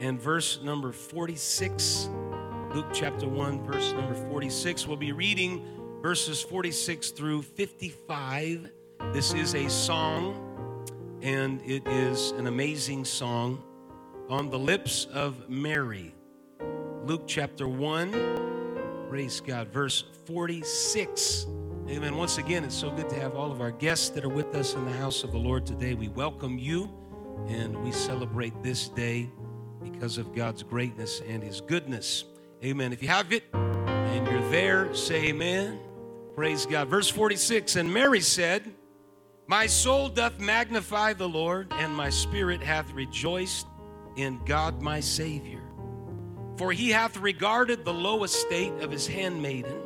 and verse number 46. Luke chapter 1, verse number 46. We'll be reading verses 46 through 55. This is a song, and it is an amazing song on the lips of Mary. Luke chapter 1, praise God, verse 46. Amen. Once again, it's so good to have all of our guests that are with us in the house of the Lord today. We welcome you and we celebrate this day because of God's greatness and His goodness. Amen. If you have it and you're there, say amen. Praise God. Verse 46 And Mary said, My soul doth magnify the Lord, and my spirit hath rejoiced in God my Savior. For he hath regarded the low estate of his handmaiden.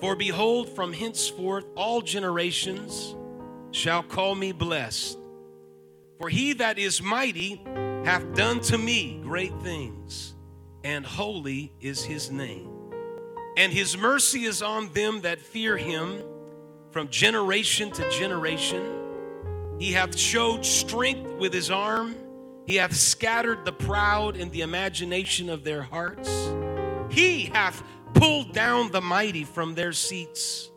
For behold, from henceforth all generations shall call me blessed. For he that is mighty hath done to me great things, and holy is his name. And his mercy is on them that fear him from generation to generation. He hath showed strength with his arm, he hath scattered the proud in the imagination of their hearts. He hath pulled down the mighty from their seats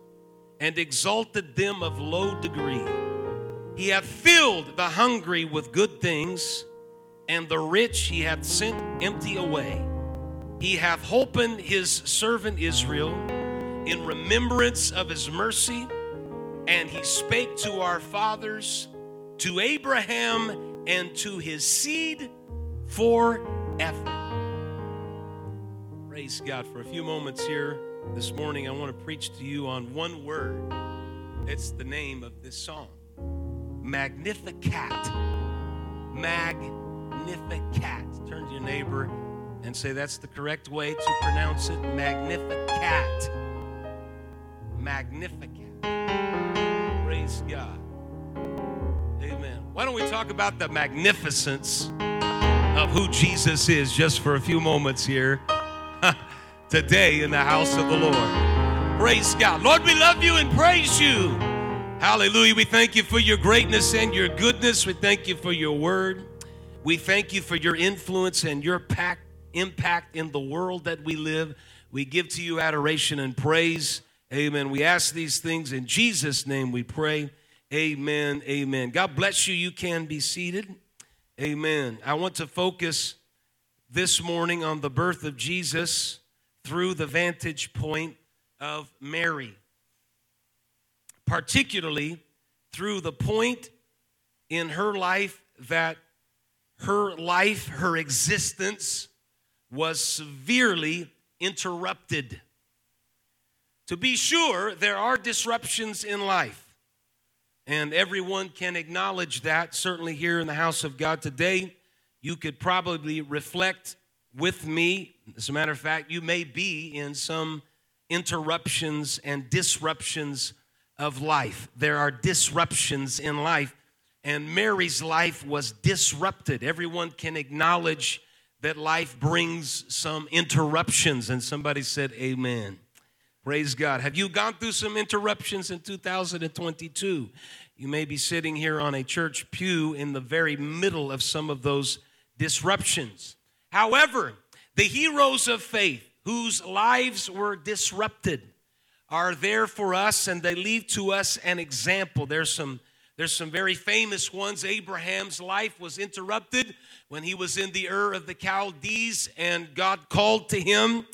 and exalted them of low degree. He hath filled the hungry with good things, and the rich he hath sent empty away. He hath holpen his servant Israel in remembrance of his mercy, and he spake to our fathers, to Abraham, and to his seed forever. Praise God. For a few moments here this morning, I want to preach to you on one word. It's the name of this song Magnificat. Magnificat. Turn to your neighbor and say that's the correct way to pronounce it Magnificat. Magnificat. Praise God. Amen. Why don't we talk about the magnificence of who Jesus is just for a few moments here? today in the house of the Lord. Praise God. Lord, we love you and praise you. Hallelujah. We thank you for your greatness and your goodness. We thank you for your word. We thank you for your influence and your pack, impact in the world that we live. We give to you adoration and praise. Amen. We ask these things in Jesus' name we pray. Amen. Amen. God bless you. You can be seated. Amen. I want to focus this morning on the birth of Jesus through the vantage point of Mary, particularly through the point in her life that her life, her existence was severely interrupted. To be sure, there are disruptions in life, and everyone can acknowledge that. Certainly, here in the house of God today, you could probably reflect with me. As a matter of fact, you may be in some interruptions and disruptions of life. There are disruptions in life, and Mary's life was disrupted. Everyone can acknowledge that life brings some interruptions, and somebody said, Amen. Praise God. Have you gone through some interruptions in 2022? You may be sitting here on a church pew in the very middle of some of those disruptions. However, the heroes of faith whose lives were disrupted are there for us and they leave to us an example. There's some there's some very famous ones. Abraham's life was interrupted when he was in the Ur of the Chaldees and God called to him,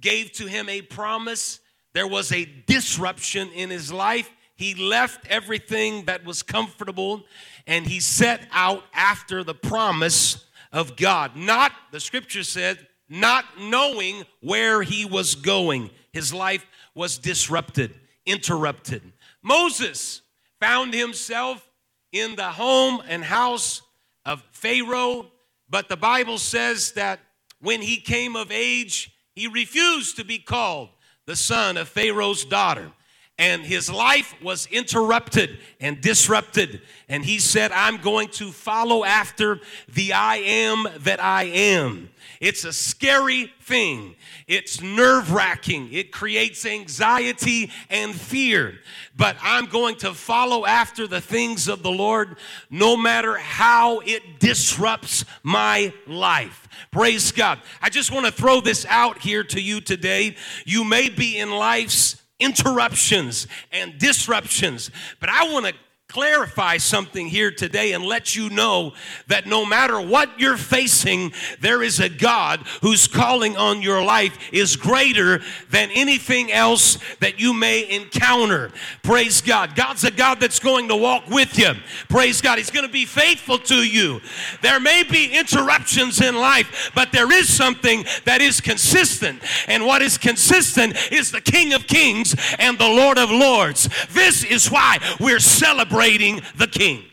gave to him a promise. There was a disruption in his life. He left everything that was comfortable and he set out after the promise of God. Not, the scripture said, not knowing where he was going. His life was disrupted, interrupted. Moses found himself in the home and house of Pharaoh, but the Bible says that when he came of age, he refused to be called the son of Pharaoh's daughter. and his life was interrupted and disrupted. And he said, I'm going to follow after the I am that I am. It's a scary thing. It's nerve wracking. It creates anxiety and fear. But I'm going to follow after the things of the Lord no matter how it disrupts my life. Praise God. I just want to throw this out here to you today. You may be in life's interruptions and disruptions. But I want to clarify something here today and let you know that no matter what you're facing, there is a God whose calling on your life is greater than anything else that you may encounter. Praise God. God's a God that's going to walk with you. Praise God. He's going to be faithful to you. There may be interruptions in life, but there is something that is consistent. And what is consistent is the King of Kings and the Lord of Lords. This is why we're celebrating celebrating the king.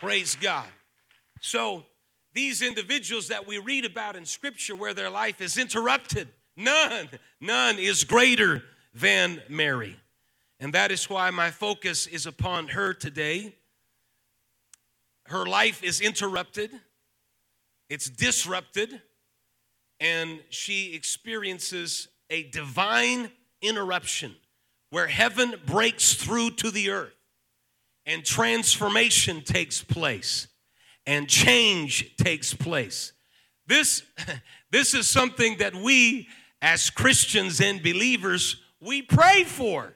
Praise God. So, these individuals that we read about in Scripture where their life is interrupted, none, none is greater than Mary. And that is why my focus is upon her today. Her life is interrupted, it's disrupted, and she experiences a divine interruption where heaven breaks through to the earth and transformation takes place and change takes place. This, this is something that we as Christians and believers we pray for.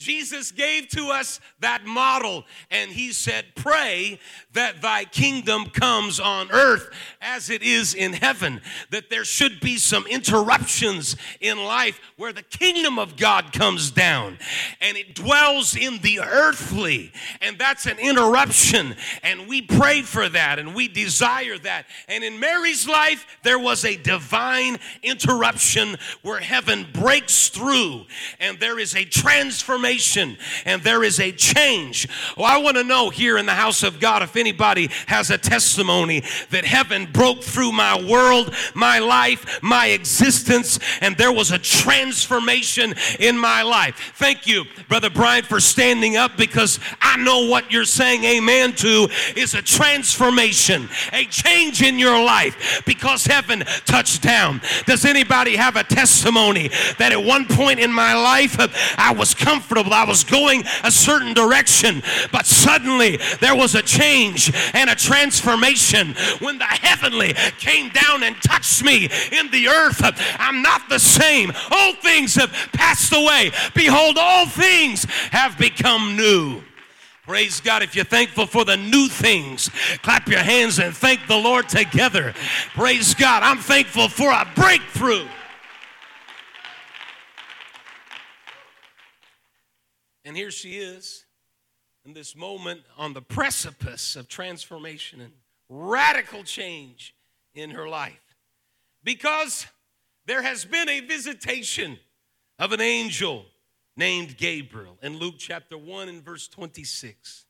Jesus gave to us that model, and he said, Pray that thy kingdom comes on earth as it is in heaven. That there should be some interruptions in life where the kingdom of God comes down and it dwells in the earthly. And that's an interruption. And we pray for that and we desire that. And in Mary's life, there was a divine interruption where heaven breaks through and there is a transformation transformation and there is a change. Well, I want to know here in the house of God if anybody has a testimony that heaven broke through my world, my life, my existence, and there was a transformation in my life. Thank you, Brother Brian, for standing up because I know what you're saying amen to is a transformation, a change in your life because heaven touched down. Does anybody have a testimony that at one point in my life I was comfortable? Comfortable. I was going a certain direction, but suddenly there was a change and a transformation when the heavenly came down and touched me in the earth. I'm not the same. All things have passed away. Behold, all things have become new. Praise God. If you're thankful for the new things, clap your hands and thank the Lord together. Praise God. I'm thankful for a breakthrough. And here she is in this moment on the precipice of transformation and radical change in her life. Because there has been a visitation of an angel named Gabriel in Luke chapter 1 and verse 26.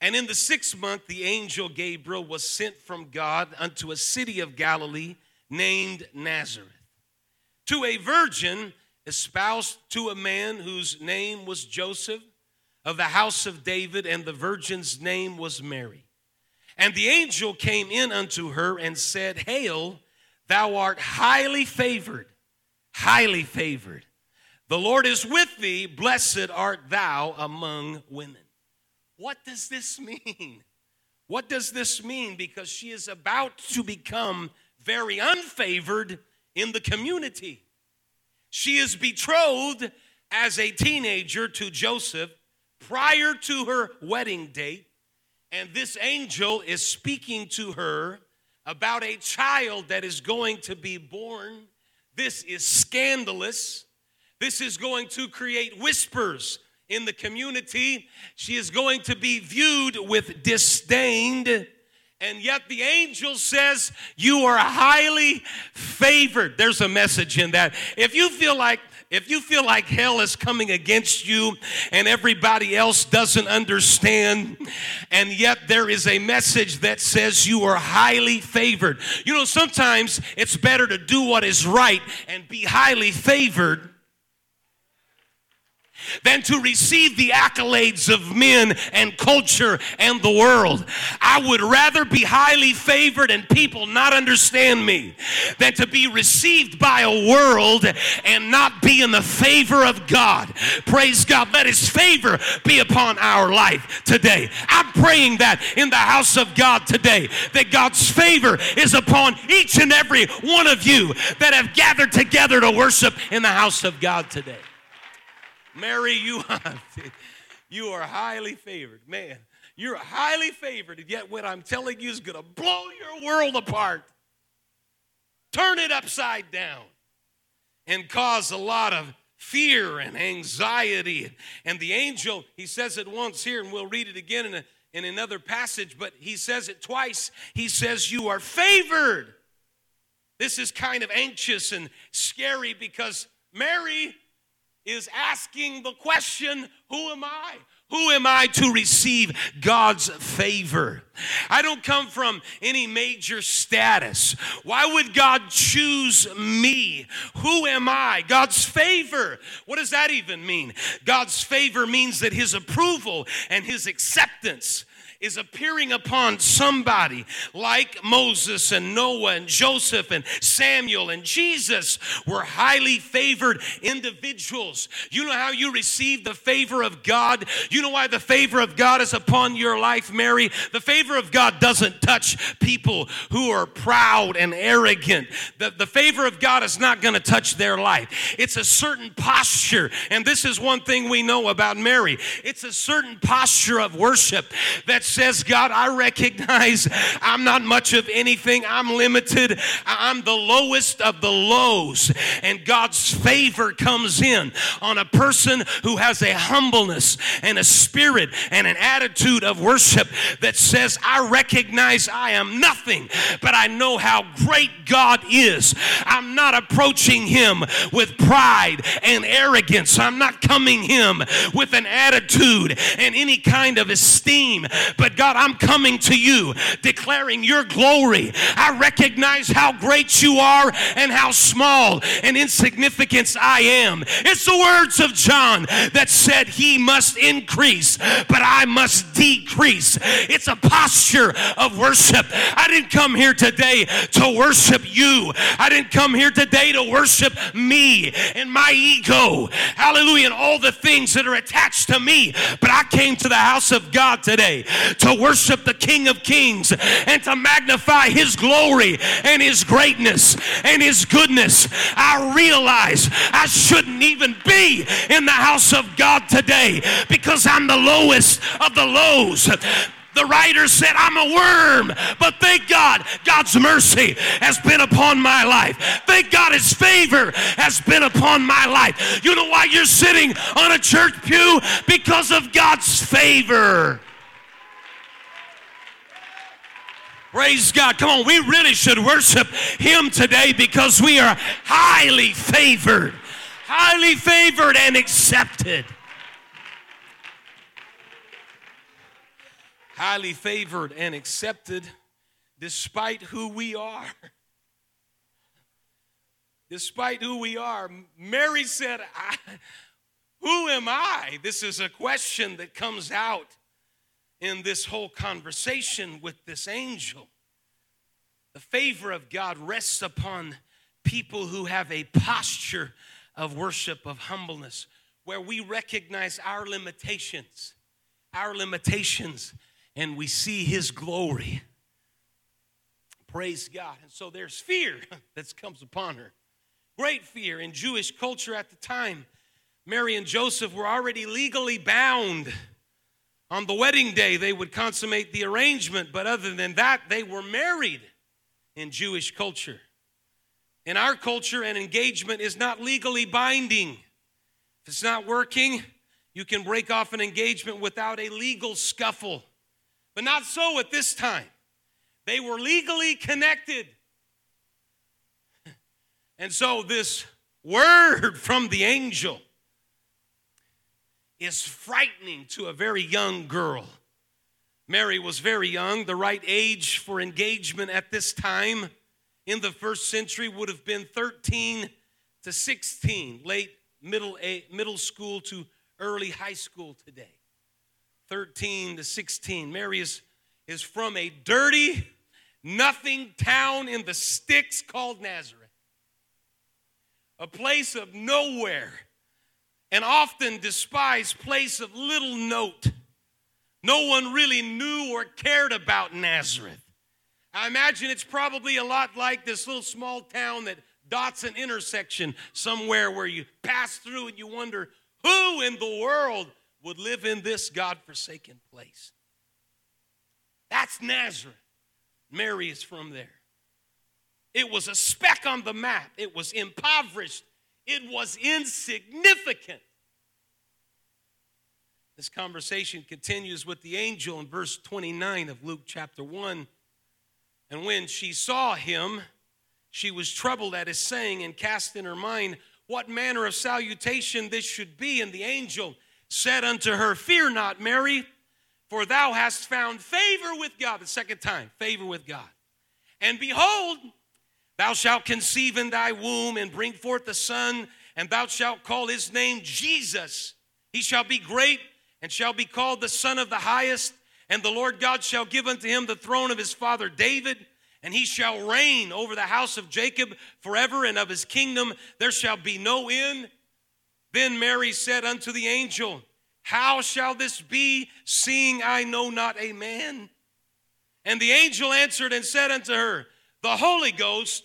And in the sixth month, the angel Gabriel was sent from God unto a city of Galilee named Nazareth to a virgin espoused to a man whose name was Joseph of the house of David, and the virgin's name was Mary. And the angel came in unto her and said, Hail, thou art highly favored, highly favored. The Lord is with thee, blessed art thou among women. What does this mean? What does this mean? Because she is about to become very unfavored in the community. She is betrothed as a teenager to Joseph prior to her wedding date. And this angel is speaking to her about a child that is going to be born. This is scandalous. This is going to create whispers in the community. She is going to be viewed with disdain. And yet the angel says, You are highly favored. There's a message in that. If you feel like if you feel like hell is coming against you and everybody else doesn't understand, and yet there is a message that says you are highly favored. You know, sometimes it's better to do what is right and be highly favored than to receive the accolades of men and culture and the world. I would rather be highly favored and people not understand me than to be received by a world and not be in the favor of God. Praise God. Let His favor be upon our life today. I'm praying that in the house of God today, that God's favor is upon each and every one of you that have gathered together to worship in the house of God today. Mary, you are, you are highly favored. Man, you're highly favored, and yet what I'm telling you is going to blow your world apart, turn it upside down, and cause a lot of fear and anxiety. And the angel, he says it once here, and we'll read it again in, a, in another passage, but he says it twice. He says, You are favored. This is kind of anxious and scary because Mary is asking the question Who am I? Who am I to receive God's favor? I don't come from any major status. Why would God choose me? Who am I? God's favor. What does that even mean? God's favor means that His approval and His acceptance is appearing upon somebody like Moses and Noah and Joseph and Samuel and Jesus were highly favored individuals. You know how you receive the favor of God? You know why the favor of God is upon your life, Mary? The favor of God doesn't touch people who are proud and arrogant. The, the favor of God is not going to touch their life. It's a certain posture, and this is one thing we know about Mary. It's a certain posture of worship that's says, God, I recognize I'm not much of anything. I'm limited. I'm the lowest of the lows. And God's favor comes in on a person who has a humbleness and a spirit and an attitude of worship that says, I recognize I am nothing, but I know how great God is. I'm not approaching Him with pride and arrogance. I'm not coming Him with an attitude and any kind of esteem, but God, I'm coming to you declaring your glory. I recognize how great you are and how small and insignificant I am. It's the words of John that said, He must increase, but I must decrease. It's a posture of worship. I didn't come here today to worship you, I didn't come here today to worship me and my ego. Hallelujah, and all the things that are attached to me. But I came to the house of God today to worship the King of Kings and to magnify His glory and His greatness and His goodness. I realize I shouldn't even be in the house of God today because I'm the lowest of the lows. The writer said, I'm a worm, but thank God, God's mercy has been upon my life. Thank God His favor has been upon my life. You know why you're sitting on a church pew? Because of God's favor. Praise God. Come on, we really should worship Him today because we are highly favored, highly favored and accepted. Highly favored and accepted despite who we are. Despite who we are. Mary said, Who am I? This is a question that comes out in this whole conversation with this angel. The favor of God rests upon people who have a posture of worship, of humbleness, where we recognize our limitations, our limitations, and we see His glory. Praise God. And so there's fear that comes upon her. Great fear in Jewish culture at the time. Mary and Joseph were already legally bound on the wedding day, they would consummate the arrangement, but other than that, they were married in Jewish culture. In our culture, an engagement is not legally binding. If it's not working, you can break off an engagement without a legal scuffle. But not so at this time. They were legally connected. And so, this word from the angel is frightening to a very young girl. Mary was very young. The right age for engagement at this time in the first century would have been 13 to 16, late middle, middle school to early high school today. 13 to 16. Mary is, is from a dirty, nothing town in the sticks called Nazareth, a place of nowhere, an often despised place of little note. No one really knew or cared about Nazareth. I imagine it's probably a lot like this little small town that dots an intersection somewhere where you pass through and you wonder who in the world would live in this God forsaken place. That's Nazareth. Mary is from there. It was a speck on the map, it was impoverished, it was insignificant. This conversation continues with the angel in verse 29 of Luke chapter 1. And when she saw him, she was troubled at his saying and cast in her mind what manner of salutation this should be. And the angel said unto her, Fear not, Mary, for thou hast found favor with God. The second time, favor with God. And behold, thou shalt conceive in thy womb and bring forth a son, and thou shalt call his name Jesus. He shall be great and shall be called the Son of the Highest. And the Lord God shall give unto him the throne of his father David, and he shall reign over the house of Jacob forever, and of his kingdom there shall be no end. Then Mary said unto the angel, How shall this be, seeing I know not a man? And the angel answered and said unto her, The Holy Ghost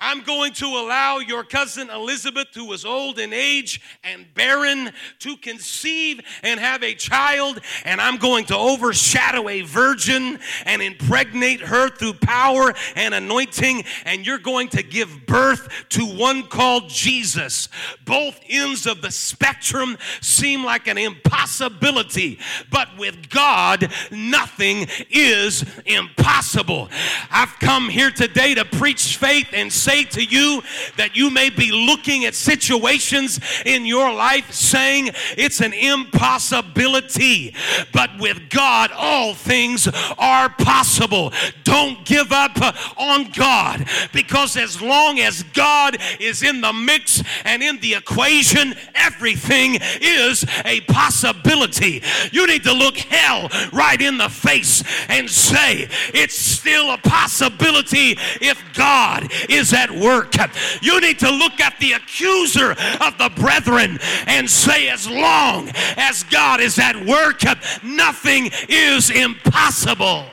I'm going to allow your cousin Elizabeth, who was old in age and barren, to conceive and have a child, and I'm going to overshadow a virgin and impregnate her through power and anointing, and you're going to give birth to one called Jesus. Both ends of the spectrum seem like an impossibility, but with God, nothing is impossible. I've come here today to preach faith and say say to you that you may be looking at situations in your life saying it's an impossibility, but with God, all things are possible. Don't give up on God because as long as God is in the mix and in the equation, everything is a possibility. You need to look hell right in the face and say, It's still a possibility if God is at work. You need to look at the accuser of the brethren and say, as long as God is at work, nothing is impossible.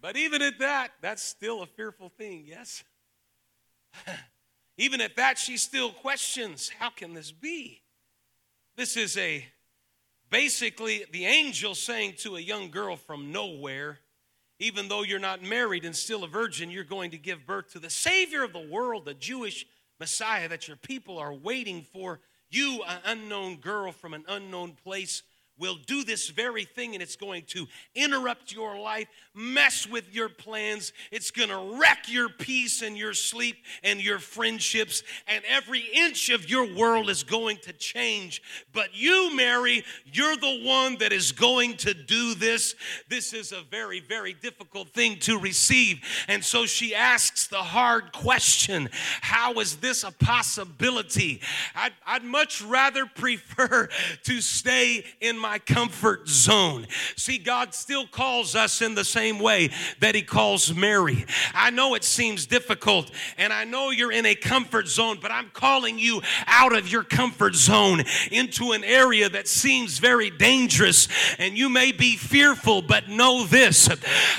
But even at that, that's still a fearful thing, yes? even at that, she still questions how can this be? This is a basically the angel saying to a young girl from nowhere, even though you're not married and still a virgin, you're going to give birth to the Savior of the world, the Jewish Messiah that your people are waiting for. You, an unknown girl from an unknown place, will do this very thing and it's going to interrupt your life, mess with your plans. It's going to wreck your peace and your sleep and your friendships, and every inch of your world is going to change. But you, Mary, you're the one that is going to do this. This is a very, very difficult thing to receive. And so she asks the hard question How is this a possibility? I'd, I'd much rather prefer to stay in my my comfort zone. See, God still calls us in the same way that He calls Mary. I know it seems difficult, and I know you're in a comfort zone, but I'm calling you out of your comfort zone into an area that seems very dangerous, and you may be fearful, but know this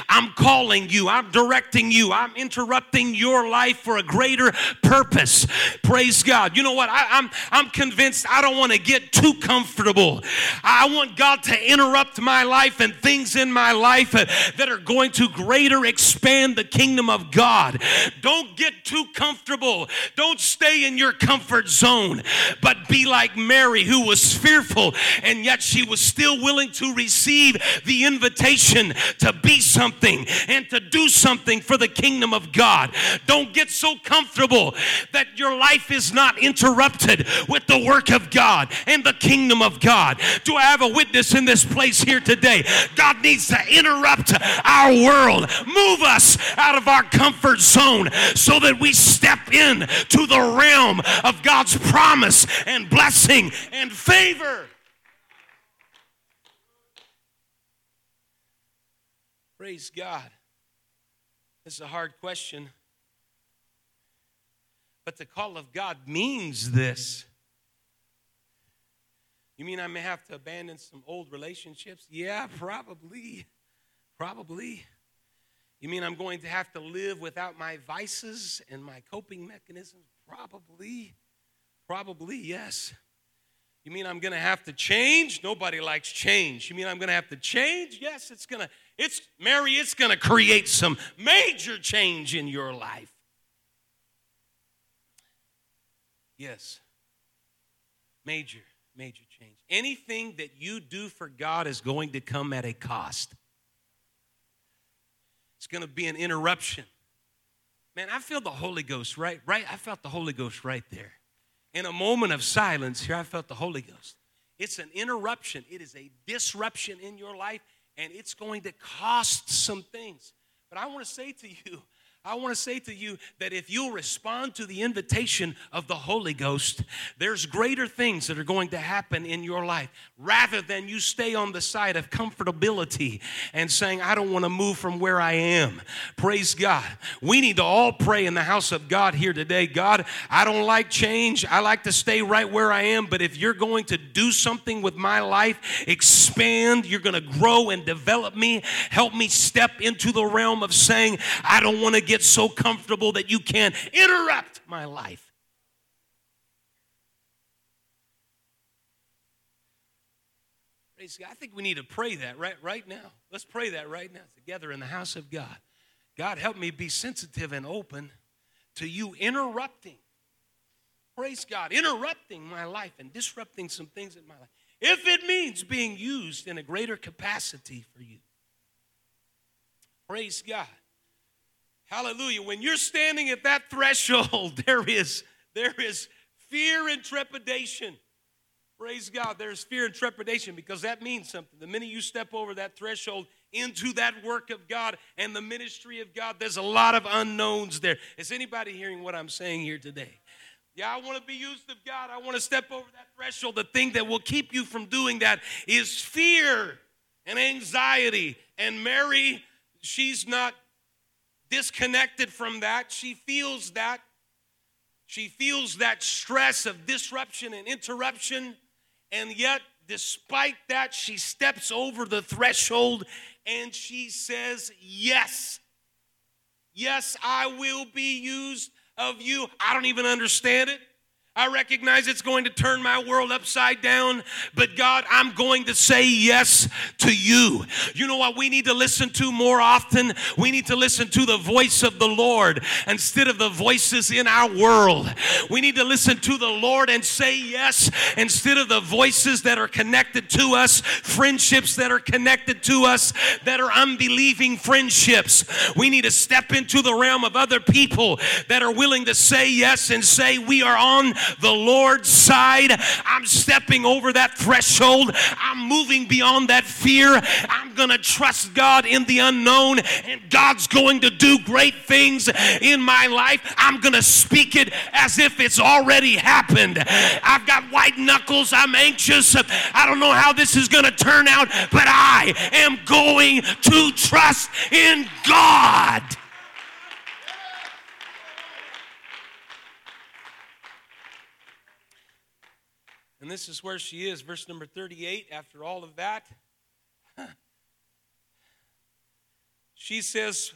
I'm calling you, I'm directing you, I'm interrupting your life for a greater purpose. Praise God. You know what? I, I'm, I'm convinced I don't want to get too comfortable. I want God to interrupt my life and things in my life that are going to greater expand the kingdom of God. Don't get too comfortable. Don't stay in your comfort zone, but be like Mary, who was fearful and yet she was still willing to receive the invitation to be something and to do something for the kingdom of God. Don't get so comfortable that your life is not interrupted with the work of God and the kingdom of God. Do I have a witness in this place here today? God needs to interrupt our world, move us out of our comfort zone so that we step in to the realm of God's promise and blessing and favor. Praise God. This is a hard question. But the call of God means this. You mean I may have to abandon some old relationships? Yeah, probably. Probably. You mean I'm going to have to live without my vices and my coping mechanisms? Probably. Probably, yes. You mean I'm going to have to change? Nobody likes change. You mean I'm going to have to change? Yes, it's going to it's Mary, it's going to create some major change in your life. Yes. Major, major change. Anything that you do for God is going to come at a cost. It's going to be an interruption. Man, I feel the Holy Ghost right right I felt the Holy Ghost right there. In a moment of silence here I felt the Holy Ghost. It's an interruption. It is a disruption in your life and it's going to cost some things. But I want to say to you, I want to say to you that if you'll respond to the invitation of the Holy Ghost, there's greater things that are going to happen in your life rather than you stay on the side of comfortability and saying, I don't want to move from where I am. Praise God. We need to all pray in the house of God here today. God, I don't like change. I like to stay right where I am. But if you're going to do something with my life, expand, you're going to grow and develop me, help me step into the realm of saying, I don't want to get get so comfortable that you can't interrupt my life. Praise God. I think we need to pray that right, right now. Let's pray that right now together in the house of God. God, help me be sensitive and open to you interrupting. Praise God, interrupting my life and disrupting some things in my life. If it means being used in a greater capacity for you. Praise God. Hallelujah. When you're standing at that threshold, there is there is fear and trepidation. Praise God. There's fear and trepidation because that means something. The minute you step over that threshold into that work of God and the ministry of God, there's a lot of unknowns there. Is anybody hearing what I'm saying here today? Yeah, I want to be used of God. I want to step over that threshold. The thing that will keep you from doing that is fear and anxiety. And Mary, she's not disconnected from that. She feels that. She feels that stress of disruption and interruption. And yet, despite that, she steps over the threshold and she says, Yes. Yes, I will be used of you. I don't even understand it. I recognize it's going to turn my world upside down, but God, I'm going to say yes to you. You know what we need to listen to more often? We need to listen to the voice of the Lord instead of the voices in our world. We need to listen to the Lord and say yes instead of the voices that are connected to us, friendships that are connected to us that are unbelieving friendships. We need to step into the realm of other people that are willing to say yes and say, We are on the Lord's side. I'm stepping over that threshold. I'm moving beyond that fear. I'm going to trust God in the unknown, and God's going to do great things in my life. I'm going to speak it as if it's already happened. I've got white knuckles. I'm anxious. I don't know how this is going to turn out, but I am going to trust in God. And this is where she is, verse number 38. After all of that, she says,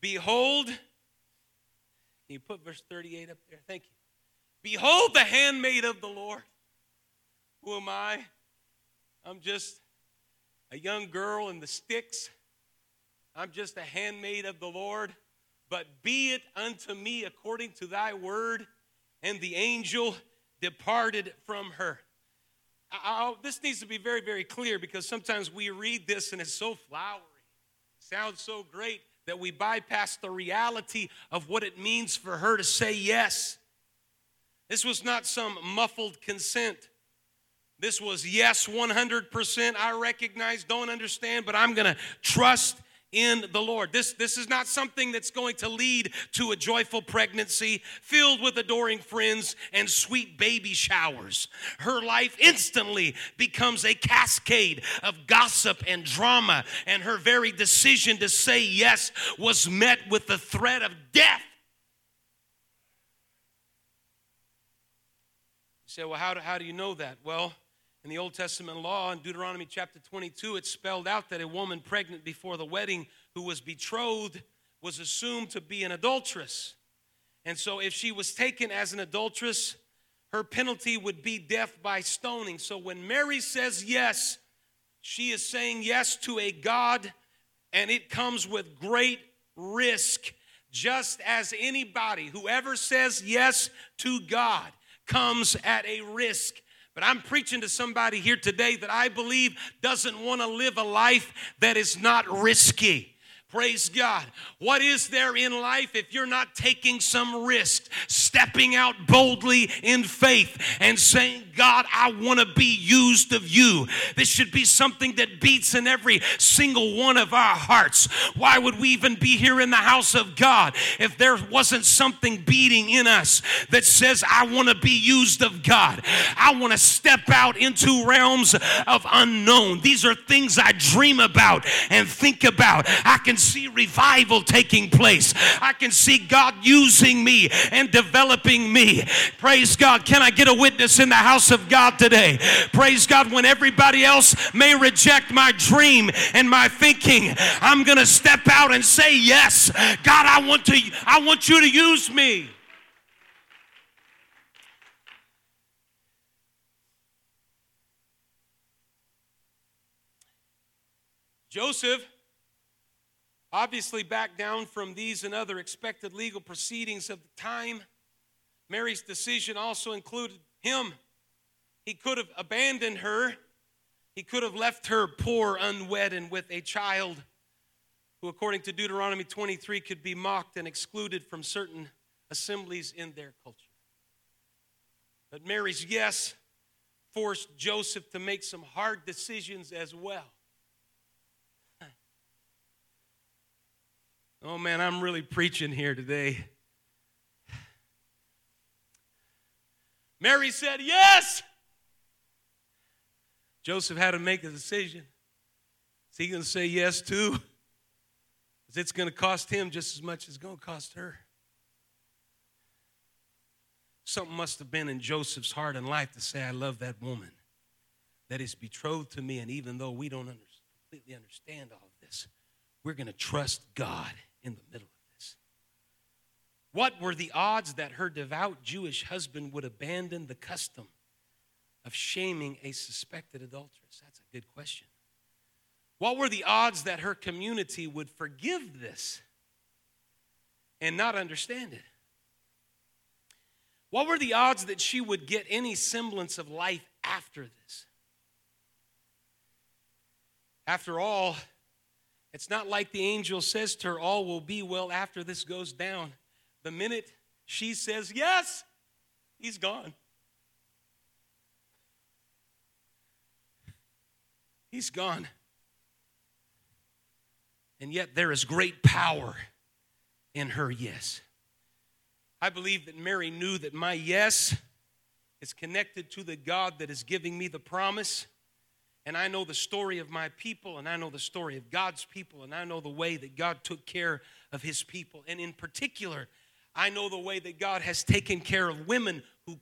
Behold, can you put verse 38 up there? Thank you. Behold the handmaid of the Lord. Who am I? I'm just a young girl in the sticks. I'm just a handmaid of the Lord. But be it unto me according to thy word. And the angel departed from her. I'll, this needs to be very, very clear because sometimes we read this and it's so flowery, sounds so great that we bypass the reality of what it means for her to say yes. This was not some muffled consent. This was yes, 100%. I recognize, don't understand, but I'm going to trust in the Lord. This, this is not something that's going to lead to a joyful pregnancy filled with adoring friends and sweet baby showers. Her life instantly becomes a cascade of gossip and drama, and her very decision to say yes was met with the threat of death. You say, well, how do, how do you know that? Well, in the Old Testament law, in Deuteronomy chapter 22, it spelled out that a woman pregnant before the wedding who was betrothed was assumed to be an adulteress. And so, if she was taken as an adulteress, her penalty would be death by stoning. So, when Mary says yes, she is saying yes to a God, and it comes with great risk. Just as anybody, whoever says yes to God, comes at a risk. But I'm preaching to somebody here today that I believe doesn't want to live a life that is not risky. Praise God. What is there in life if you're not taking some risk, stepping out boldly in faith and saying, God, I want to be used of you? This should be something that beats in every single one of our hearts. Why would we even be here in the house of God if there wasn't something beating in us that says, I want to be used of God? I want to step out into realms of unknown. These are things I dream about and think about. I can see revival taking place. I can see God using me and developing me. Praise God. Can I get a witness in the house of God today? Praise God. When everybody else may reject my dream and my thinking, I'm going to step out and say, Yes, God, I want to, I want you to use me. Joseph obviously backed down from these and other expected legal proceedings of the time. Mary's decision also included him. He could have abandoned her, he could have left her poor, unwed, and with a child who, according to Deuteronomy 23, could be mocked and excluded from certain assemblies in their culture. But Mary's yes forced Joseph to make some hard decisions as well. Oh man, I'm really preaching here today. Mary said, Yes. Joseph had to make a decision. Is he going to say yes too? Because it's going to cost him just as much as it's going to cost her. Something must have been in Joseph's heart and life to say, I love that woman that is betrothed to me. And even though we don't under, completely understand all of this, we're going to trust God in the middle of this. What were the odds that her devout Jewish husband would abandon the custom of shaming a suspected adulteress? That's a good question. What were the odds that her community would forgive this and not understand it? What were the odds that she would get any semblance of life after this? After all, it's not like the angel says to her, All will be well after this goes down. The minute she says yes, he's gone. He's gone. And yet there is great power in her yes. I believe that Mary knew that my yes is connected to the God that is giving me the promise and I know the story of my people, and I know the story of God's people, and I know the way that God took care of his people. And in particular, I know the way that God has taken care of women who,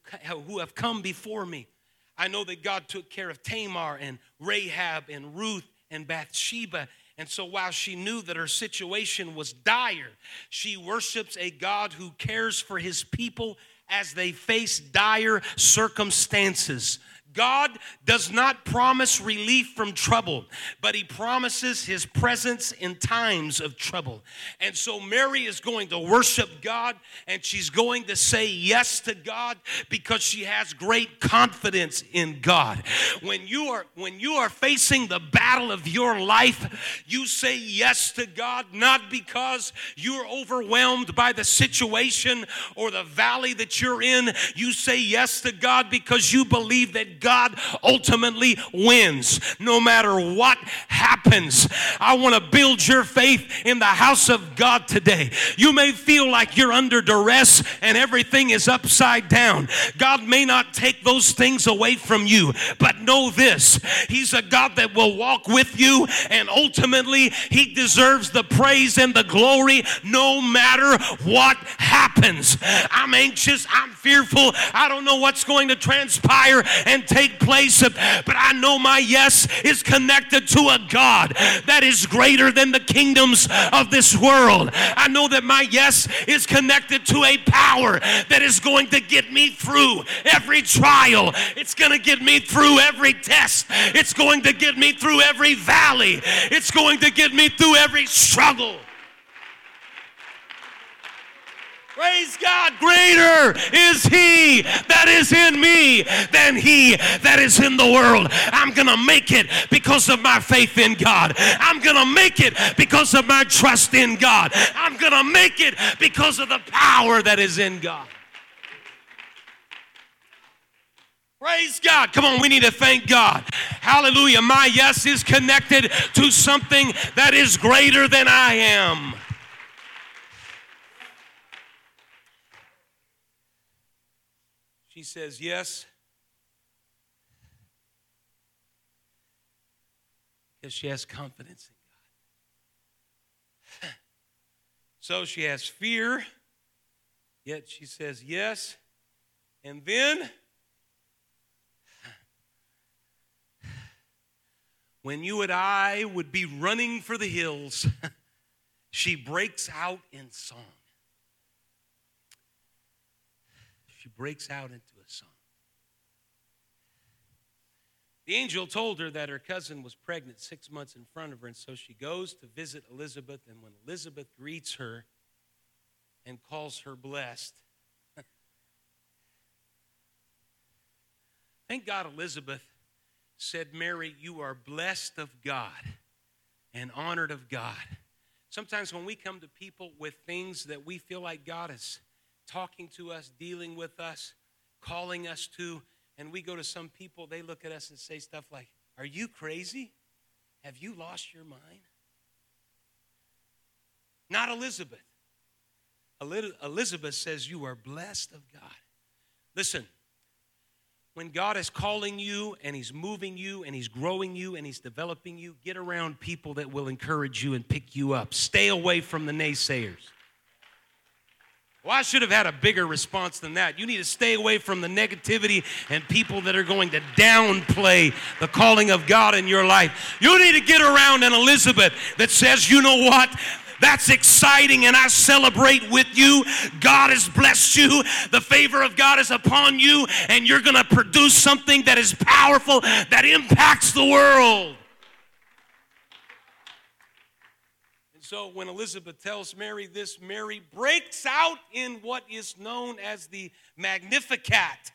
who have come before me. I know that God took care of Tamar and Rahab and Ruth and Bathsheba. And so while she knew that her situation was dire, she worships a God who cares for his people as they face dire circumstances God does not promise relief from trouble, but He promises His presence in times of trouble. And so Mary is going to worship God and she's going to say yes to God because she has great confidence in God. When you are when you are facing the battle of your life, you say yes to God not because you're overwhelmed by the situation or the valley that you're in. You say yes to God because you believe that God ultimately wins no matter what happens. I want to build your faith in the house of God today. You may feel like you're under duress and everything is upside down. God may not take those things away from you, but know this He's a God that will walk with you, and ultimately, He deserves the praise and the glory no matter what happens. I'm anxious, I'm fearful, I don't know what's going to transpire and take place, but I know my yes is connected to a God that is greater than the kingdoms of this world. I know that my yes is connected to a power that is going to get me through every trial. It's going to get me through every test. It's going to get me through every valley. It's going to get me through every struggle. Praise God. Greater is He that is in me than He that is in the world. I'm going to make it because of my faith in God. I'm going to make it because of my trust in God. I'm going to make it because of the power that is in God. Praise God. Come on, we need to thank God. Hallelujah. My yes is connected to something that is greater than I am. She says, Yes. Because she has confidence in God. So she has fear, yet she says, Yes. And then, when you and I would be running for the hills, she breaks out in song. she breaks out into a song. The angel told her that her cousin was pregnant six months in front of her, and so she goes to visit Elizabeth. And when Elizabeth greets her and calls her blessed, thank God Elizabeth said, Mary, you are blessed of God and honored of God. Sometimes when we come to people with things that we feel like God is talking to us, dealing with us, calling us to, and we go to some people, they look at us and say stuff like, Are you crazy? Have you lost your mind? Not Elizabeth. Elizabeth says, You are blessed of God. Listen, when God is calling you and He's moving you and He's growing you and He's developing you, get around people that will encourage you and pick you up. Stay away from the naysayers. Well, I should have had a bigger response than that. You need to stay away from the negativity and people that are going to downplay the calling of God in your life. You need to get around an Elizabeth that says, you know what? That's exciting, and I celebrate with you. God has blessed you. The favor of God is upon you, and you're going to produce something that is powerful, that impacts the world. So when Elizabeth tells Mary this, Mary breaks out in what is known as the Magnificat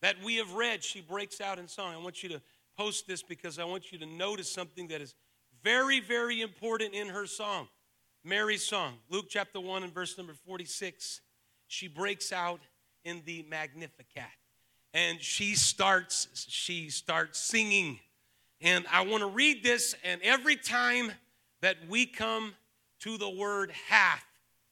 that we have read. She breaks out in song. I want you to post this because I want you to notice something that is very, very important in her song. Mary's song, Luke chapter 1 and verse number 46. She breaks out in the Magnificat. And she starts, she starts singing. And I want to read this, and every time that we come to the word hath,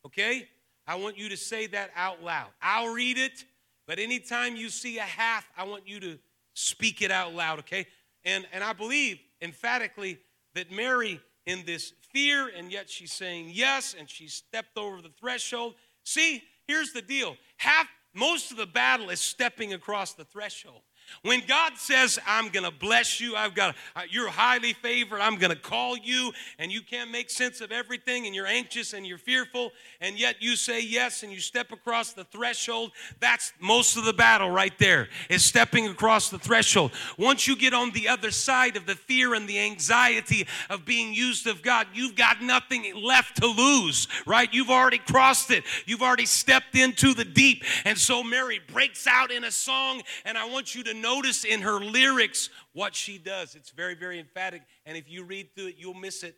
okay? I want you to say that out loud. I'll read it, but anytime you see a hath, I want you to speak it out loud, okay? And, and I believe emphatically that Mary, in this fear, and yet she's saying yes, and she stepped over the threshold. See, here's the deal half, most of the battle is stepping across the threshold. When God says, I'm going to bless you, I've got, uh, you're highly favored, I'm going to call you, and you can't make sense of everything, and you're anxious and you're fearful, and yet you say yes and you step across the threshold, that's most of the battle right there, is stepping across the threshold. Once you get on the other side of the fear and the anxiety of being used of God, you've got nothing left to lose, right? You've already crossed it, you've already stepped into the deep. And so Mary breaks out in a song, and I want you to notice in her lyrics what she does. It's very, very emphatic. And if you read through it, you'll miss it.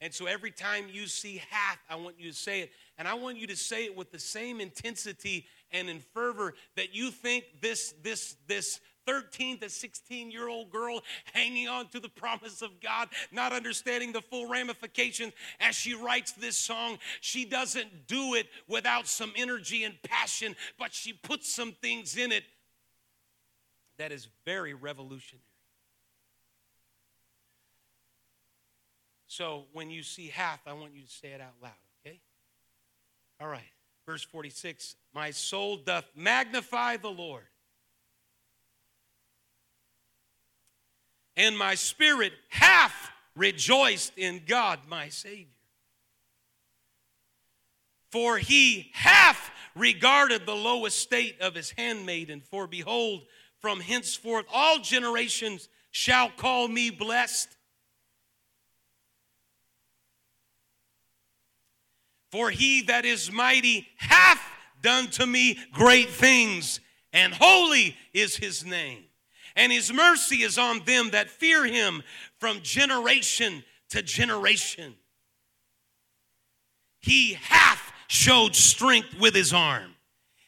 And so every time you see hath, I want you to say it. And I want you to say it with the same intensity and in fervor that you think this, this, this 13 to 16 year old girl hanging on to the promise of God, not understanding the full ramifications as she writes this song. She doesn't do it without some energy and passion, but she puts some things in it that is very revolutionary. So when you see hath, I want you to say it out loud, okay? All right. Verse 46 My soul doth magnify the Lord, and my spirit hath rejoiced in God my Savior. For he hath regarded the low estate of his handmaiden, for behold, from henceforth all generations shall call me blessed. For he that is mighty hath done to me great things, and holy is his name. And his mercy is on them that fear him from generation to generation. He hath showed strength with his arm.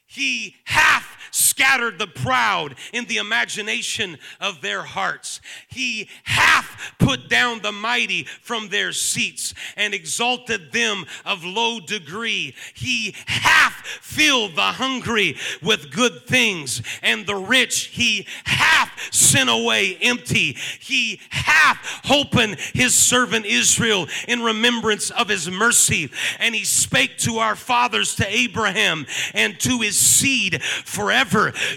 He hath scattered the proud in the imagination of their hearts. He hath put down the mighty from their seats and exalted them of low degree. He hath filled the hungry with good things, and the rich he hath sent away empty. He hath holpen his servant Israel in remembrance of his mercy, and he spake to our fathers, to Abraham, and to his seed forever.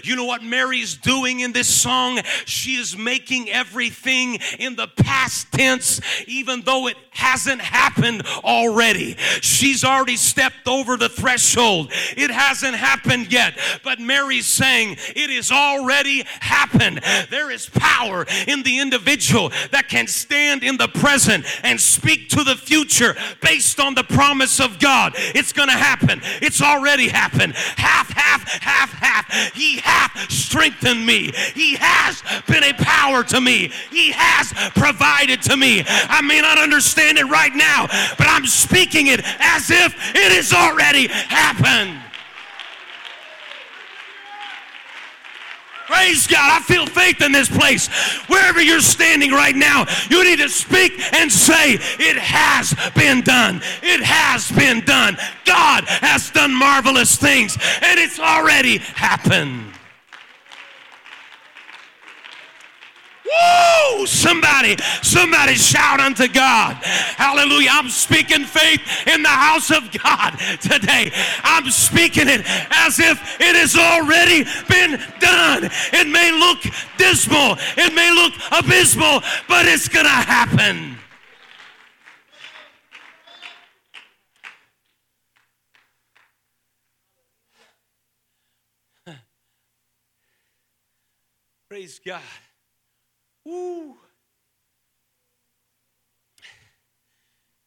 You know what Mary's doing in this song? She is making everything in the past tense, even though it hasn't happened already. She's already stepped over the threshold. It hasn't happened yet, but Mary's saying it is already happened. There is power in the individual that can stand in the present and speak to the future based on the promise of God. It's going to happen. It's already happened. Hath, hath, hath, hath. He hath strengthened me. He has been a power to me. He has provided to me. I may not understand it right now, but I'm speaking it as if it has already happened. Praise God. I feel faith in this place. Wherever you're standing right now, you need to speak and say, It has been done. It has been done. God has done marvelous things, and it's already happened. Woo! Somebody, somebody shout unto God. Hallelujah. I'm speaking faith in the house of God today. I'm speaking it as if it has already been done. It may look dismal, it may look abysmal, but it's going to happen. Praise God. Woo.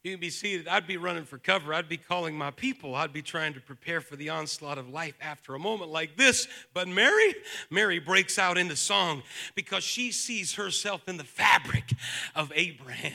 You can be seated. I'd be running for cover. I'd be calling my people. I'd be trying to prepare for the onslaught of life after a moment like this. But Mary, Mary breaks out into song because she sees herself in the fabric of Abraham.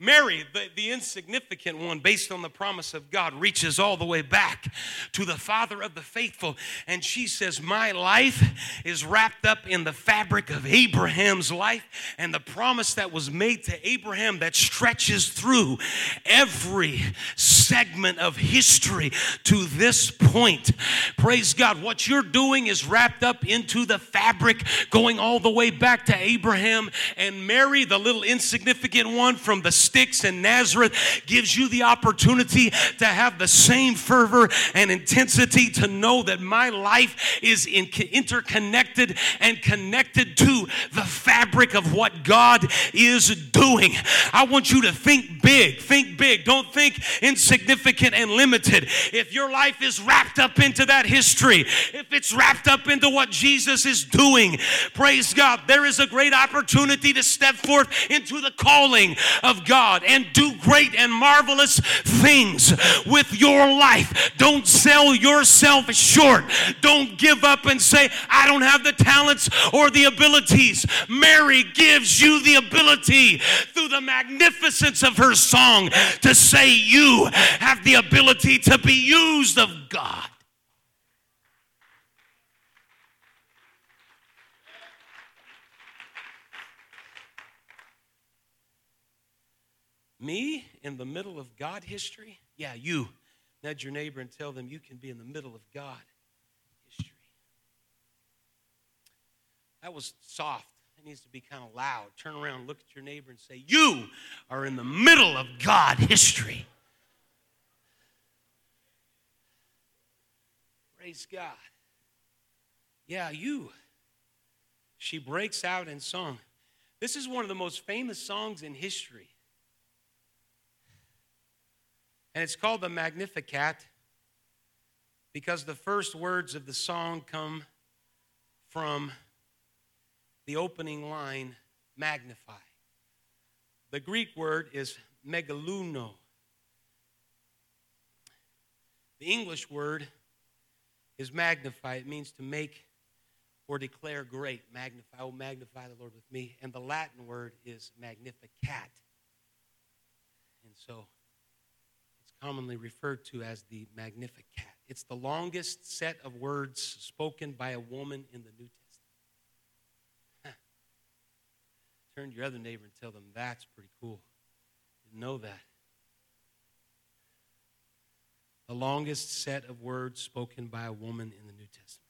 Mary, the, the insignificant one, based on the promise of God, reaches all the way back to the father of the faithful. And she says, My life is wrapped up in the fabric of Abraham's life and the promise that was made to Abraham that stretches through every segment of history to this point. Praise God. What you're doing is wrapped up into the fabric going all the way back to Abraham and Mary, the little insignificant one from the sticks in Nazareth gives you the opportunity to have the same fervor and intensity to know that my life is in, interconnected and connected to the fabric of what God is doing. I want you to think big. Think big. Don't think insignificant and limited. If your life is wrapped up into that history, if it's wrapped up into what Jesus is doing, praise God, there is a great opportunity to step forth into the calling of God and do great and marvelous things with your life. Don't sell yourself short. Don't give up and say, I don't have the talents or the abilities. Mary gives you the ability through the magnificence of her song to say, You have the ability to be used of God. Me in the middle of God history? Yeah, you. Nudge your neighbor and tell them you can be in the middle of God history. That was soft. It needs to be kind of loud. Turn around, look at your neighbor, and say, You are in the middle of God history. Praise God. Yeah, you. She breaks out in song. This is one of the most famous songs in history. And it's called the Magnificat because the first words of the song come from the opening line, magnify. The Greek word is megaluno. The English word is magnify. It means to make or declare great. Magnify. Oh, magnify the Lord with me. And the Latin word is magnificat. And so commonly referred to as the Magnificat. It's the longest set of words spoken by a woman in the New Testament. Turn to your other neighbor and tell them that's pretty cool. Didn't know that. The longest set of words spoken by a woman in the New Testament.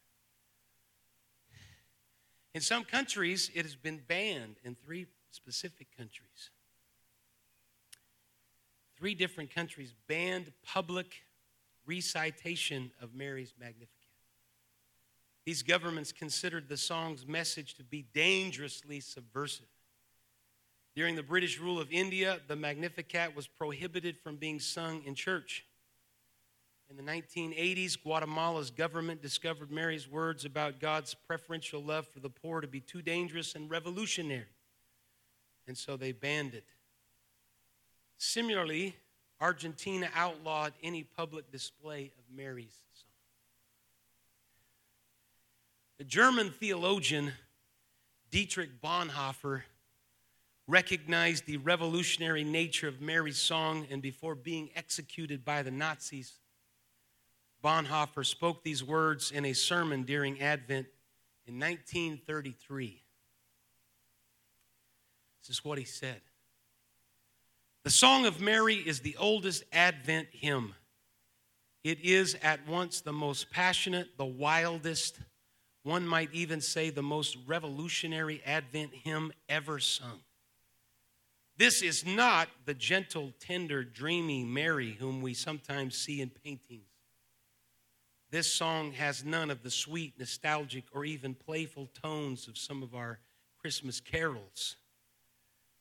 In some countries, it has been banned in three specific countries three different countries banned public recitation of Mary's Magnificat. These governments considered the song's message to be dangerously subversive. During the British rule of India, the Magnificat was prohibited from being sung in church. In the 1980s, Guatemala's government discovered Mary's words about God's preferential love for the poor to be too dangerous and revolutionary, and so they banned it. Similarly, Argentina outlawed any public display of Mary's song. The German theologian Dietrich Bonhoeffer recognized the revolutionary nature of Mary's song, and before being executed by the Nazis, Bonhoeffer spoke these words in a sermon during Advent in 1933. This is what he said the Song of Mary is the oldest Advent hymn. It is at once the most passionate, the wildest, one might even say the most revolutionary Advent hymn ever sung. This is not the gentle, tender, dreamy Mary whom we sometimes see in paintings. This song has none of the sweet, nostalgic, or even playful tones of some of our Christmas carols.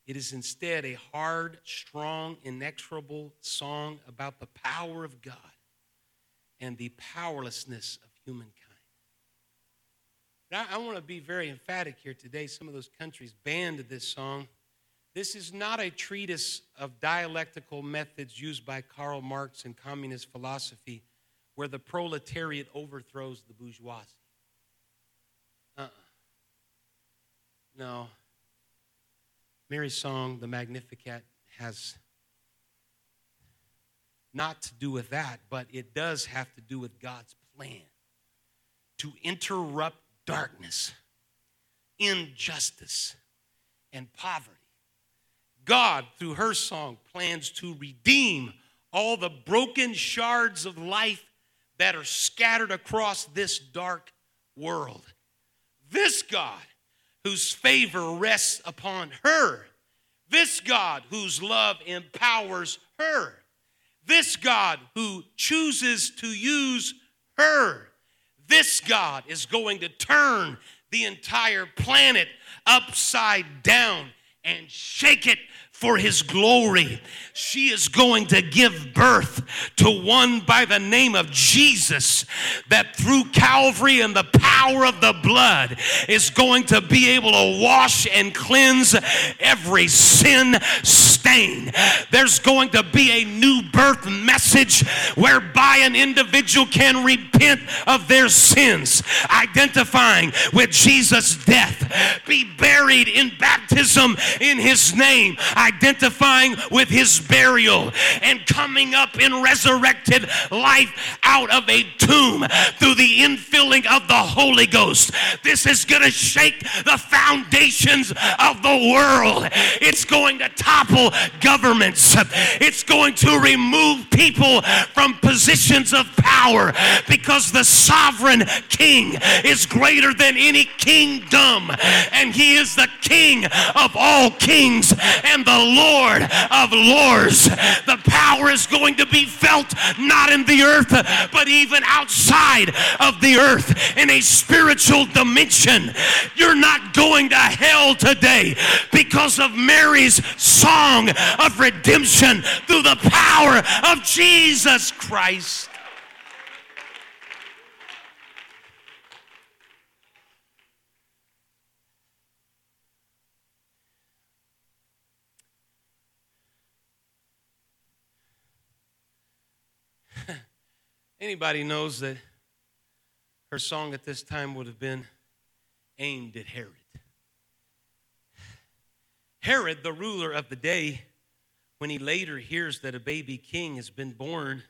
It is instead a hard, strong, inexorable song about the power of God and the powerlessness of humankind. I, I want to be very emphatic here today. Some of those countries banned this song. This is not a treatise of dialectical methods used by Karl Marx in communist philosophy where the proletariat overthrows the bourgeoisie. Uh-uh. No, Mary's song, the Magnificat, has not to do with that, but it does have to do with God's plan to interrupt darkness, injustice, and poverty. God, through her song, plans to redeem all the broken shards of life that are scattered across this dark world. This God whose favor rests upon her This God whose love empowers her. This God who chooses to use her. This God is going to turn the entire planet upside down and shake it for his glory. She is going to give birth to one by the name of Jesus that through Calvary and the power of the blood is going to be able to wash and cleanse every sin stain. There's going to be a new birth message whereby an individual can repent of their sins, identifying with Jesus' death, be buried in baptism in his name identifying with his burial and coming up in resurrected life out of a tomb through the infilling of the Holy Ghost. This is going to shake the foundations of the world. It's going to topple governments. It's going to remove people from positions of power because the sovereign king is greater than any kingdom and he is the king of all kings and the Lord of Lords. The power is going to be felt not in the earth, but even outside of the earth in a spiritual dimension. You're not going to hell today because of Mary's song of redemption through the power of Jesus Christ. Anybody knows that her song at this time would have been aimed at Herod. Herod, the ruler of the day, when he later hears that a baby king has been born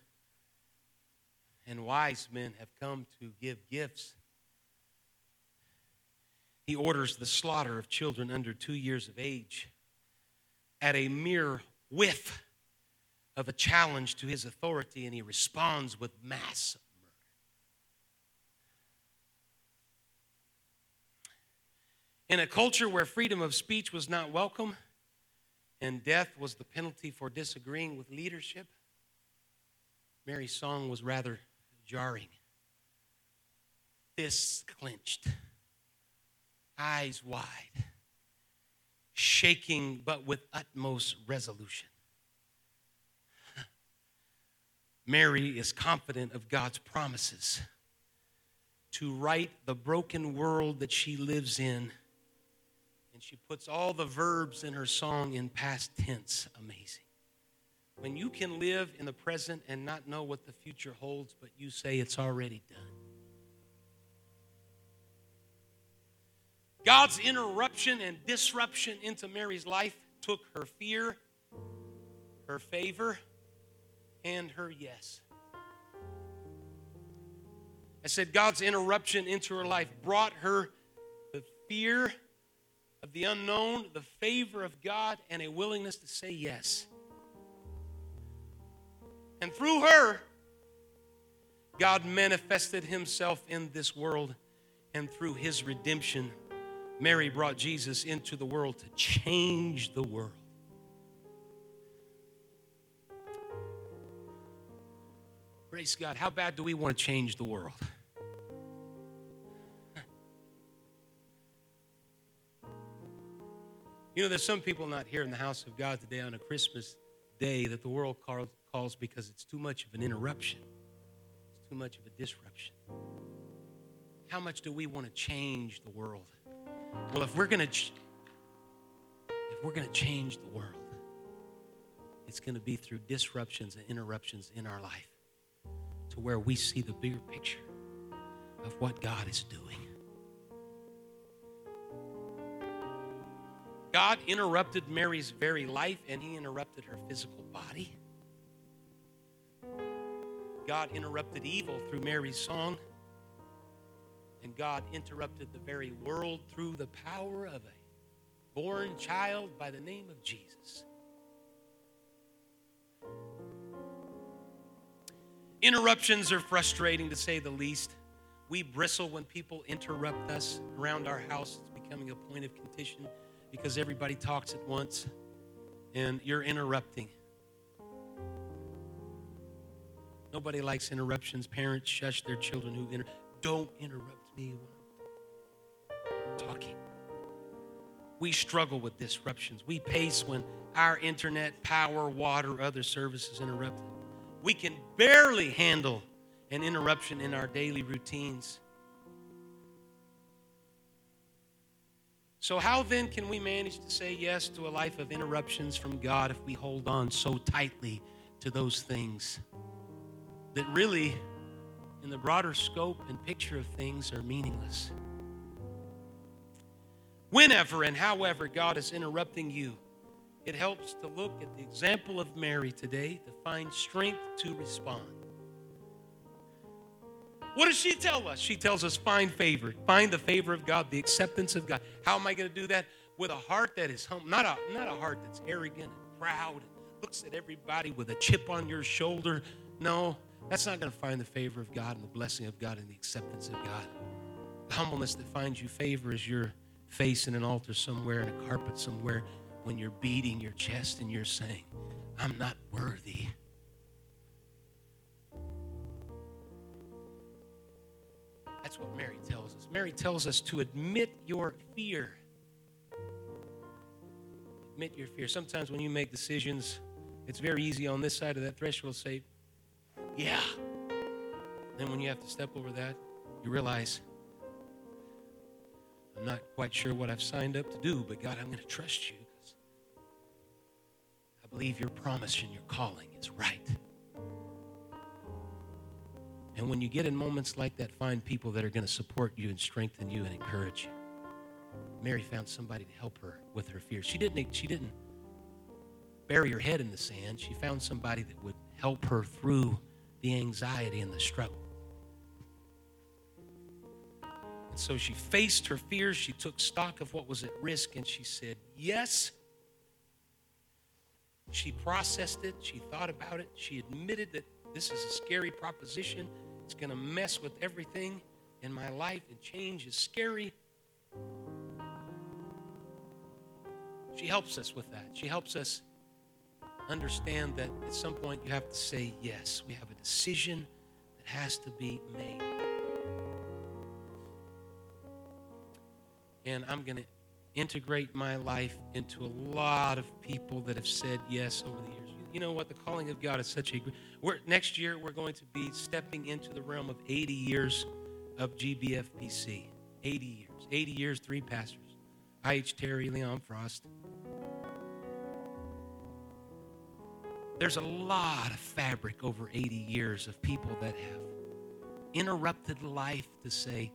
and wise men have come to give gifts, he orders the slaughter of children under two years of age at a mere whiff of a challenge to his authority, and he responds with mass murder. In a culture where freedom of speech was not welcome and death was the penalty for disagreeing with leadership, Mary's song was rather jarring. Fists clenched, eyes wide, shaking but with utmost resolution. Mary is confident of God's promises to right the broken world that she lives in. And she puts all the verbs in her song in past tense. Amazing. When you can live in the present and not know what the future holds, but you say it's already done. God's interruption and disruption into Mary's life took her fear, her favor, and her yes. I said God's interruption into her life brought her the fear of the unknown, the favor of God, and a willingness to say yes. And through her, God manifested himself in this world, and through his redemption, Mary brought Jesus into the world to change the world. Praise God. How bad do we want to change the world? You know, there's some people not here in the house of God today on a Christmas day that the world calls because it's too much of an interruption, it's too much of a disruption. How much do we want to change the world? Well, if we're going to ch- if we're going to change the world, it's going to be through disruptions and interruptions in our life to where we see the bigger picture of what God is doing. God interrupted Mary's very life and he interrupted her physical body. God interrupted evil through Mary's song. And God interrupted the very world through the power of a born child by the name of Jesus. Interruptions are frustrating to say the least. We bristle when people interrupt us around our house. It's becoming a point of contention because everybody talks at once. and you're interrupting. Nobody likes interruptions. Parents shush their children who inter- don't interrupt me when I'm talking. We struggle with disruptions. We pace when our internet, power, water, other services interrupted. We can barely handle an interruption in our daily routines. So, how then can we manage to say yes to a life of interruptions from God if we hold on so tightly to those things that really, in the broader scope and picture of things, are meaningless? Whenever and however God is interrupting you, it helps to look at the example of Mary today to find strength to respond. What does she tell us? She tells us find favor, find the favor of God, the acceptance of God. How am I going to do that? With a heart that is humble, not a, not a heart that's arrogant and proud and looks at everybody with a chip on your shoulder. No, that's not going to find the favor of God and the blessing of God and the acceptance of God. The humbleness that finds you favor is your face in an altar somewhere, in a carpet somewhere, when you're beating your chest and you're saying, I'm not worthy. That's what Mary tells us. Mary tells us to admit your fear. Admit your fear. Sometimes when you make decisions, it's very easy on this side of that threshold to say, Yeah. Then when you have to step over that, you realize, I'm not quite sure what I've signed up to do, but God, I'm going to trust you believe your promise and your calling is right. And when you get in moments like that, find people that are going to support you and strengthen you and encourage you. Mary found somebody to help her with her fears. She didn't, she didn't bury her head in the sand. She found somebody that would help her through the anxiety and the struggle. And so she faced her fears. She took stock of what was at risk and she said, Yes. She processed it. She thought about it. She admitted that this is a scary proposition. It's going to mess with everything in my life, and change is scary. She helps us with that. She helps us understand that at some point you have to say yes. We have a decision that has to be made. And I'm going to integrate my life into a lot of people that have said yes over the years you know what? The calling of God is such a. We're, next year, we're going to be stepping into the realm of 80 years of GBFPC. 80 years. 80 years, three pastors. I.H. Terry, Leon Frost. There's a lot of fabric over 80 years of people that have interrupted life to say,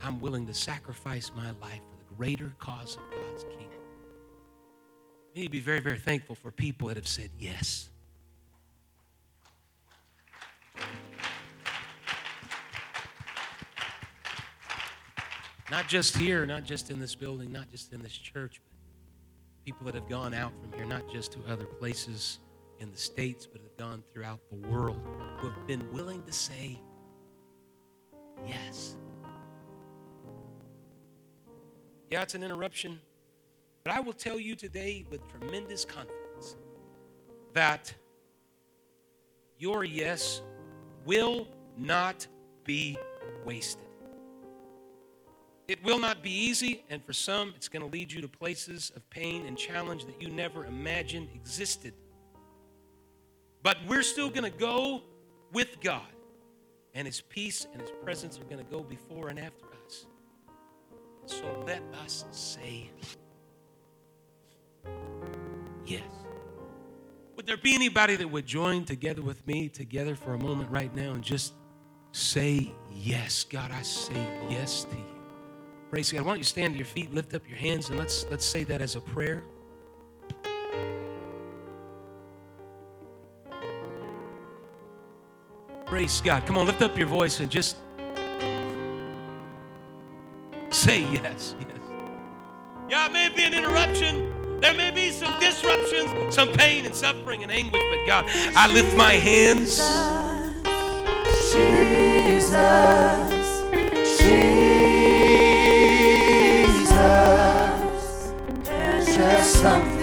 I'm willing to sacrifice my life greater cause of God's kingdom. We to be very, very thankful for people that have said yes. Not just here, not just in this building, not just in this church, but people that have gone out from here, not just to other places in the States, but have gone throughout the world, who have been willing to say yes. Yeah, it's an interruption. But I will tell you today with tremendous confidence that your yes will not be wasted. It will not be easy, and for some, it's going to lead you to places of pain and challenge that you never imagined existed. But we're still going to go with God, and His peace and His presence are going to go before and after us. So let us say, Yes. Would there be anybody that would join together with me, together for a moment right now, and just say yes? God, I say yes to you. Praise God. Why don't you stand to your feet, lift up your hands, and let's let's say that as a prayer. Praise God. Come on, lift up your voice and just say yes. Yes. Yeah, it may be an interruption. There may be some disruptions, some pain and suffering and anguish, but God, I lift my hands. Jesus, Jesus, there's just something.